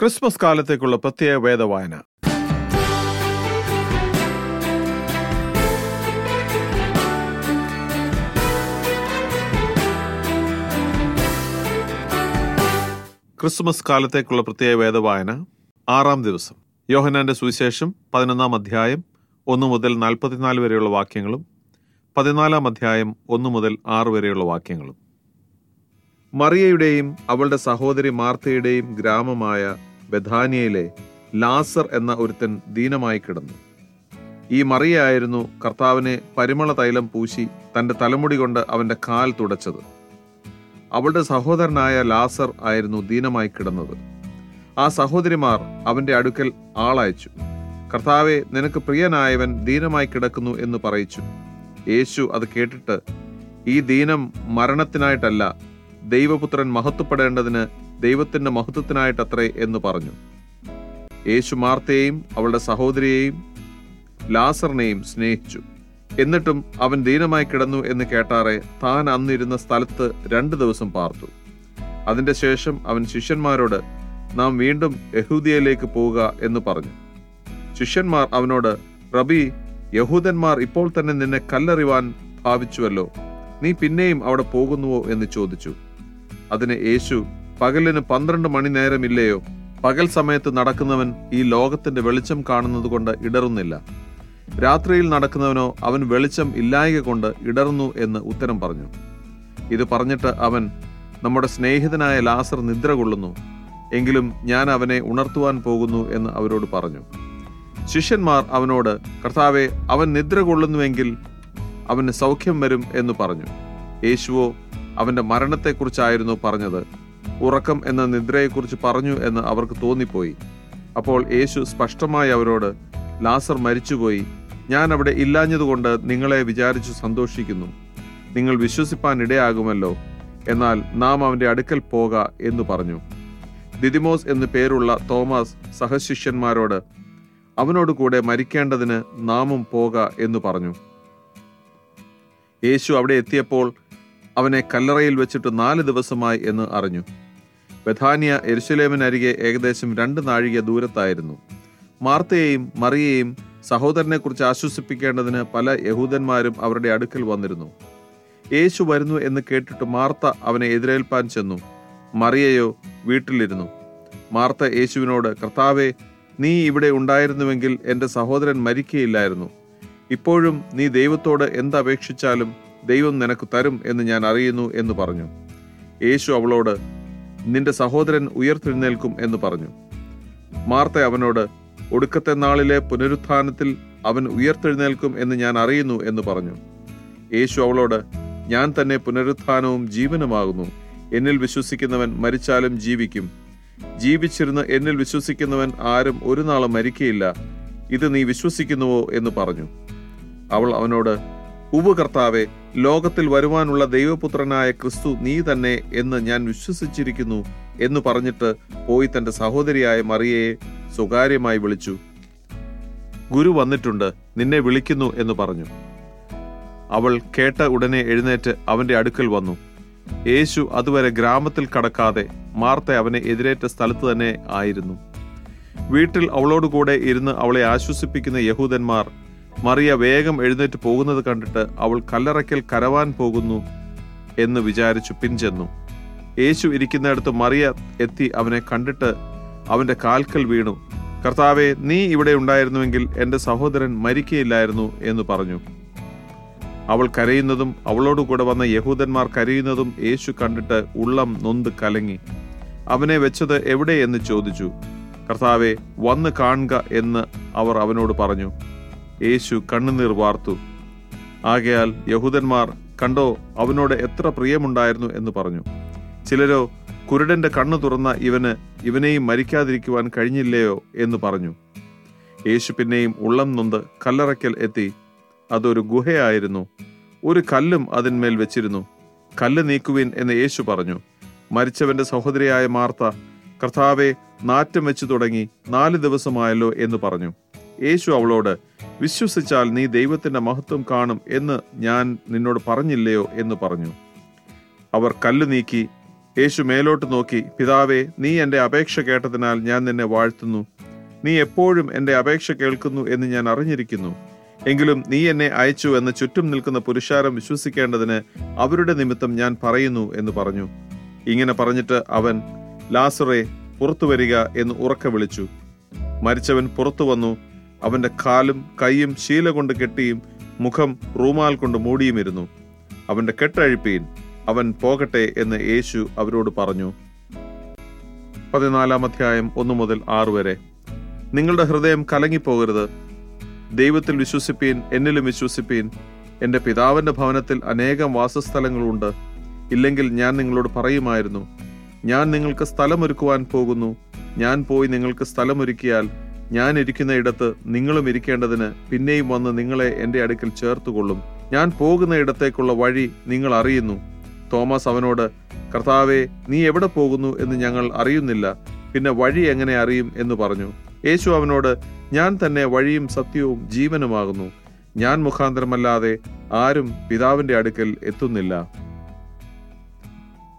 Christmas കാലത്തേക്കുള്ള പ്രത്യേക വേദവായന. Christmas കാലത്തേക്കുള്ള പ്രത്യേക വേദവായന ആറാം ദിവസം. യോഹനാന്റെ സുവിശേഷം പതിനൊന്നാം അധ്യായം ഒന്ന് മുതൽ നാൽപ്പത്തിനാല് വരെയുള്ള വാക്യങ്ങളും പതിനാലാം അധ്യായം ഒന്ന് മുതൽ ആറ് വരെയുള്ള വാക്യങ്ങളും. മറിയയുടെയും അവളുടെ സഹോദരി മാർത്തയുടെയും ഗ്രാമമായ ബഥാനിയയിലെ ലാസർ എന്ന ഒരുത്തൻ ദീനമായി കിടന്നു. ഈ മറിയായിരുന്നു കർത്താവിനെ പരിമള തൈലം പൂശി തന്റെ തലമുടി കൊണ്ട് അവന്റെ കാൽ തുടച്ചത്. അവളുടെ സഹോദരനായ ലാസർ ആയിരുന്നു ദീനമായി കിടന്നത്. ആ സഹോദരിമാർ അവന്റെ അടുക്കൽ ആളയച്ചു. കർത്താവെ നിനക്ക് പ്രിയനായവൻ ദീനമായി കിടക്കുന്നു എന്ന് പറയിച്ചു. യേശു അത് കേട്ടിട്ട് ഈ ദീനം മരണത്തിനായിട്ടല്ല ദൈവപുത്രൻ മഹത്വപ്പെടേണ്ടതിന് ദൈവത്തിന്റെ മഹത്വത്തിനായിട്ടത്രേ എന്ന് പറഞ്ഞു. യേശു മാർത്തയെയും അവളുടെ സഹോദരിയെയും ലാസറിനെയും സ്നേഹിച്ചു. എന്നിട്ടും അവൻ ദീനമായി കിടന്നു എന്ന് കേട്ടാറെ താൻ അന്നിരുന്ന സ്ഥലത്ത് രണ്ടു ദിവസം പാർത്തു. അതിന്റെ ശേഷം അവൻ ശിഷ്യന്മാരോട് നാം വീണ്ടും യഹൂദിയയിലേക്ക് പോവുക എന്ന് പറഞ്ഞു. ശിഷ്യന്മാർ അവനോട് റബി യഹൂദന്മാർ ഇപ്പോൾ തന്നെ നിന്നെ കല്ലെറിവാൻ ഭാവിച്ചുവല്ലോ. നീ പിന്നെയും അവിടെ പോകുന്നുവോ? എന്ന് ചോദിച്ചു. അതിന് യേശു പകലിന് പന്ത്രണ്ട് മണി നേരമില്ലയോ? പകൽ സമയത്ത് നടക്കുന്നവൻ ഈ ലോകത്തിന്റെ വെളിച്ചം കാണുന്നത് കൊണ്ട് ഇടറുന്നില്ല. രാത്രിയിൽ നടക്കുന്നവനോ അവൻ വെളിച്ചം ഇല്ലായക കൊണ്ട് ഇടറുന്നു എന്ന് ഉത്തരം പറഞ്ഞു. ഇത് പറഞ്ഞിട്ട് അവൻ നമ്മുടെ സ്നേഹിതനായ ലാസർ നിദ്ര കൊള്ളുന്നു. എങ്കിലും ഞാൻ അവനെ ഉണർത്തുവാൻ പോകുന്നു എന്ന് അവരോട് പറഞ്ഞു. ശിഷ്യന്മാർ അവനോട് കർത്താവെ അവൻ നിദ്ര കൊള്ളുന്നുവെങ്കിൽ അവന് സൗഖ്യം വരും എന്ന് പറഞ്ഞു. യേശുവോ അവന്റെ മരണത്തെക്കുറിച്ചായിരുന്നു പറഞ്ഞത്. ഉറക്കം എന്ന നിദ്രയെക്കുറിച്ച് പറഞ്ഞു എന്ന് അവർക്ക് തോന്നിപ്പോയി. അപ്പോൾ യേശു സ്പഷ്ടമായി അവരോട് ലാസർ മരിച്ചുപോയി. ഞാൻ അവിടെ ഇല്ലാഞ്ഞതുകൊണ്ട് നിങ്ങളെ വിചാരിച്ചു സന്തോഷിക്കുന്നു. നിങ്ങൾ വിശ്വസിപ്പാൻ ഇടയാകുമല്ലോ. എന്നാൽ നാം അവന്റെ അടുക്കൽ പോക എന്ന് പറഞ്ഞു. ദിദിമോസ് എന്നു പേരുള്ള തോമസ് സഹശിഷ്യന്മാരോട് അവനോട് കൂടെ മരിക്കേണ്ടതിന് നാമും പോക എന്ന് പറഞ്ഞു. യേശു അവിടെ എത്തിയപ്പോൾ അവനെ കല്ലറയിൽ വെച്ചിട്ട് നാല് ദിവസമായി എന്ന് അറിഞ്ഞു. ബഥാനിയ എരുശലേമിനരികെ ഏകദേശം രണ്ട് നാഴിക ദൂരത്തായിരുന്നു. മാർത്തയെയും മറിയയെയും സഹോദരനെക്കുറിച്ച് ആശ്വസിപ്പിക്കേണ്ടതിന് പല യഹൂദന്മാരും അവരുടെ അടുക്കൽ വന്നിരുന്നു. യേശു വരുന്നു എന്ന് കേട്ടിട്ട് മാർത്ത അവനെ എതിരേൽപ്പാൻ ചെന്നു. മറിയയോ വീട്ടിലിരുന്നു. മാർത്ത യേശുവിനോട് കർത്താവെ നീ ഇവിടെ ഉണ്ടായിരുന്നുവെങ്കിൽ എന്റെ സഹോദരൻ മരിക്കയില്ലായിരുന്നു. ഇപ്പോഴും നീ ദൈവത്തോട് എന്തപേക്ഷിച്ചാലും ദൈവം നിനക്ക് തരും എന്ന് ഞാൻ അറിയുന്നു എന്ന് പറഞ്ഞു. യേശു അവളോട് നിന്റെ സഹോദരൻ ഉയർത്തെഴുന്നേൽക്കും എന്ന് പറഞ്ഞു. മാർത്ത അവനോട് ഒടുക്കത്തെ നാളിലെ പുനരുത്ഥാനത്തിൽ അവൻ ഉയർത്തെഴുന്നേൽക്കും എന്ന് ഞാൻ അറിയുന്നു എന്ന് പറഞ്ഞു. യേശു അവളോട് ഞാൻ തന്നെ പുനരുത്ഥാനവും ജീവനുമാകുന്നു. എന്നിൽ വിശ്വസിക്കുന്നവൻ മരിച്ചാലും ജീവിക്കും. ജീവിച്ചിരുന്ന് എന്നിൽ വിശ്വസിക്കുന്നവൻ ആരും ഒരു നാളും മരിക്കയില്ല. ഇത് നീ വിശ്വസിക്കുന്നുവോ? എന്ന് പറഞ്ഞു. അവൾ അവനോട് ഉവ കർത്താവെ ലോകത്തിൽ വരുവാനുള്ള ദൈവപുത്രനായ ക്രിസ്തു നീ തന്നെ എന്ന് ഞാൻ വിശ്വസിച്ചിരിക്കുന്നു എന്ന് പറഞ്ഞിട്ട് പോയി തന്റെ സഹോദരിയായ മറിയയെ സ്വകാര്യമായി വിളിച്ചു. ഗുരു വന്നിട്ടുണ്ട് നിന്നെ വിളിക്കുന്നു എന്ന് പറഞ്ഞു. അവൾ കേട്ട ഉടനെ എഴുന്നേറ്റ് അവന്റെ അടുക്കൽ വന്നു. യേശു അതുവരെ ഗ്രാമത്തിൽ കടക്കാതെ മാർത്ത അവനെ എതിരേറ്റ സ്ഥലത്ത് തന്നെ ആയിരുന്നു. വീട്ടിൽ അവളോടുകൂടെ ഇരുന്ന് അവളെ ആശ്വസിപ്പിക്കുന്ന യഹൂദന്മാർ മറിയ വേഗം എഴുന്നേറ്റ് പോകുന്നത് കണ്ടിട്ട് അവൾ കല്ലറയ്ക്കൽ കരവാൻ പോകുന്നു എന്ന് വിചാരിച്ചു പിൻചെന്നു. യേശു ഇരിക്കുന്നിടത്ത് മറിയ എത്തി അവനെ കണ്ടിട്ട് അവന്റെ കാൽക്കൽ വീണു. കർത്താവെ നീ ഇവിടെ ഉണ്ടായിരുന്നുവെങ്കിൽ എന്റെ സഹോദരൻ മരിക്കയില്ലായിരുന്നു എന്ന് പറഞ്ഞു. അവൾ കരയുന്നതും അവളോടുകൂടെ വന്ന യഹൂദന്മാർ കരയുന്നതും യേശു കണ്ടിട്ട് ഉള്ളം നൊന്ത് കലങ്ങി. അവനെ വെച്ചത് എവിടെ? എന്ന് ചോദിച്ചു. കർത്താവെ വന്ന് കാണുക എന്ന് അവർ അവനോട് പറഞ്ഞു. യേശു കണ്ണുനീർ വാർത്തു. ആകയാൽ യഹൂദന്മാർ കണ്ടോ അവനോട് എത്ര പ്രിയമുണ്ടായിരുന്നു എന്ന് പറഞ്ഞു. ചിലരോ കുരുടന്റെ കണ്ണു തുറന്ന ഇവന് ഇവനെയും മരിക്കാതിരിക്കുവാൻ കഴിഞ്ഞില്ലയോ എന്ന് പറഞ്ഞു. യേശു പിന്നെയും ഉള്ളം നൊന്ത് കല്ലറയ്ക്കൽ എത്തി. അതൊരു ഗുഹയായിരുന്നു. ഒരു കല്ലും അതിന്മേൽ വെച്ചിരുന്നു. കല്ല് നീക്കുവിൻ എന്ന് യേശു പറഞ്ഞു. മരിച്ചവന്റെ സഹോദരിയായ മാർത്ത കർത്താവെ നാറ്റം വെച്ചു തുടങ്ങി നാല് ദിവസമായല്ലോ എന്ന് പറഞ്ഞു. യേശു അവളോട് വിശ്വസിച്ചാൽ നീ ദൈവത്തിന്റെ മഹത്വം കാണും എന്ന് ഞാൻ നിന്നോട് പറഞ്ഞില്ലയോ എന്ന് പറഞ്ഞു. അവർ കല്ല് നീക്കി യേശു മേലോട്ട് നോക്കി പിതാവേ നീ എന്റെ അപേക്ഷ കേട്ടതിനാൽ ഞാൻ നിന്നെ വാഴ്ത്തുന്നു. നീ എപ്പോഴും എന്റെ അപേക്ഷ കേൾക്കുന്നു എന്ന് ഞാൻ അറിഞ്ഞിരിക്കുന്നു. എങ്കിലും നീ എന്നെ അയച്ചു എന്ന് ചുറ്റും നിൽക്കുന്ന പുരുഷാരം വിശ്വസിക്കേണ്ടതിന് അവരുടെ നിമിത്തം ഞാൻ പറയുന്നു എന്ന് പറഞ്ഞു. ഇങ്ങനെ പറഞ്ഞിട്ട് അവൻ ലാസറെ പുറത്തു വരിക എന്ന് ഉറക്കെ വിളിച്ചു. മരിച്ചവൻ പുറത്തു വന്നു അവന്റെ കാലും കൈയും ശീല കൊണ്ട് കെട്ടിയും മുഖം റൂമാൽ കൊണ്ട് മൂടിയുമിരുന്നു. അവന്റെ കെട്ടഴിപ്പീൻ അവൻ പോകട്ടെ എന്ന് യേശു അവരോട് പറഞ്ഞു. പതിനാലാം അധ്യായം ഒന്നു മുതൽ ആറ് വരെ. നിങ്ങളുടെ ഹൃദയം കലങ്ങിപ്പോകരുത്. ദൈവത്തിൽ വിശ്വസിപ്പീൻ എന്നിലും വിശ്വസിപ്പീൻ. എന്റെ പിതാവിന്റെ ഭവനത്തിൽ അനേകം വാസസ്ഥലങ്ങളുണ്ട്. ഇല്ലെങ്കിൽ ഞാൻ നിങ്ങളോട് പറയുമായിരുന്നു ഞാൻ നിങ്ങൾക്ക് സ്ഥലമൊരുക്കുവാൻ പോകുന്നു. ഞാൻ പോയി നിങ്ങൾക്ക് സ്ഥലമൊരുക്കിയാൽ ഞാൻ ഇരിക്കുന്ന ഇടത്ത് നിങ്ങളും ഇരിക്കേണ്ടതിന് പിന്നെയും വന്ന് നിങ്ങളെ എന്റെ അടുക്കൽ ചേർത്തുകൊള്ളും. ഞാൻ പോകുന്ന ഇടത്തേക്കുള്ള വഴി നിങ്ങൾ അറിയുന്നു. തോമസ് അവനോട് കർത്താവെ നീ എവിടെ പോകുന്നു എന്ന് ഞങ്ങൾ അറിയുന്നില്ല. പിന്നെ വഴി എങ്ങനെ അറിയും? എന്ന് പറഞ്ഞു. യേശു അവനോട് ഞാൻ തന്നെ വഴിയും സത്യവും ജീവനുമാകുന്നു. ഞാൻ മുഖാന്തരമല്ലാതെ ആരും പിതാവിന്റെ അടുക്കൽ എത്തുന്നില്ല.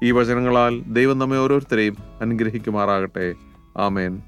ഈ വചനങ്ങളാൽ ദൈവം നമ്മെ ഓരോരുത്തരെയും അനുഗ്രഹിക്കുമാറാകട്ടെ. ആമേൻ.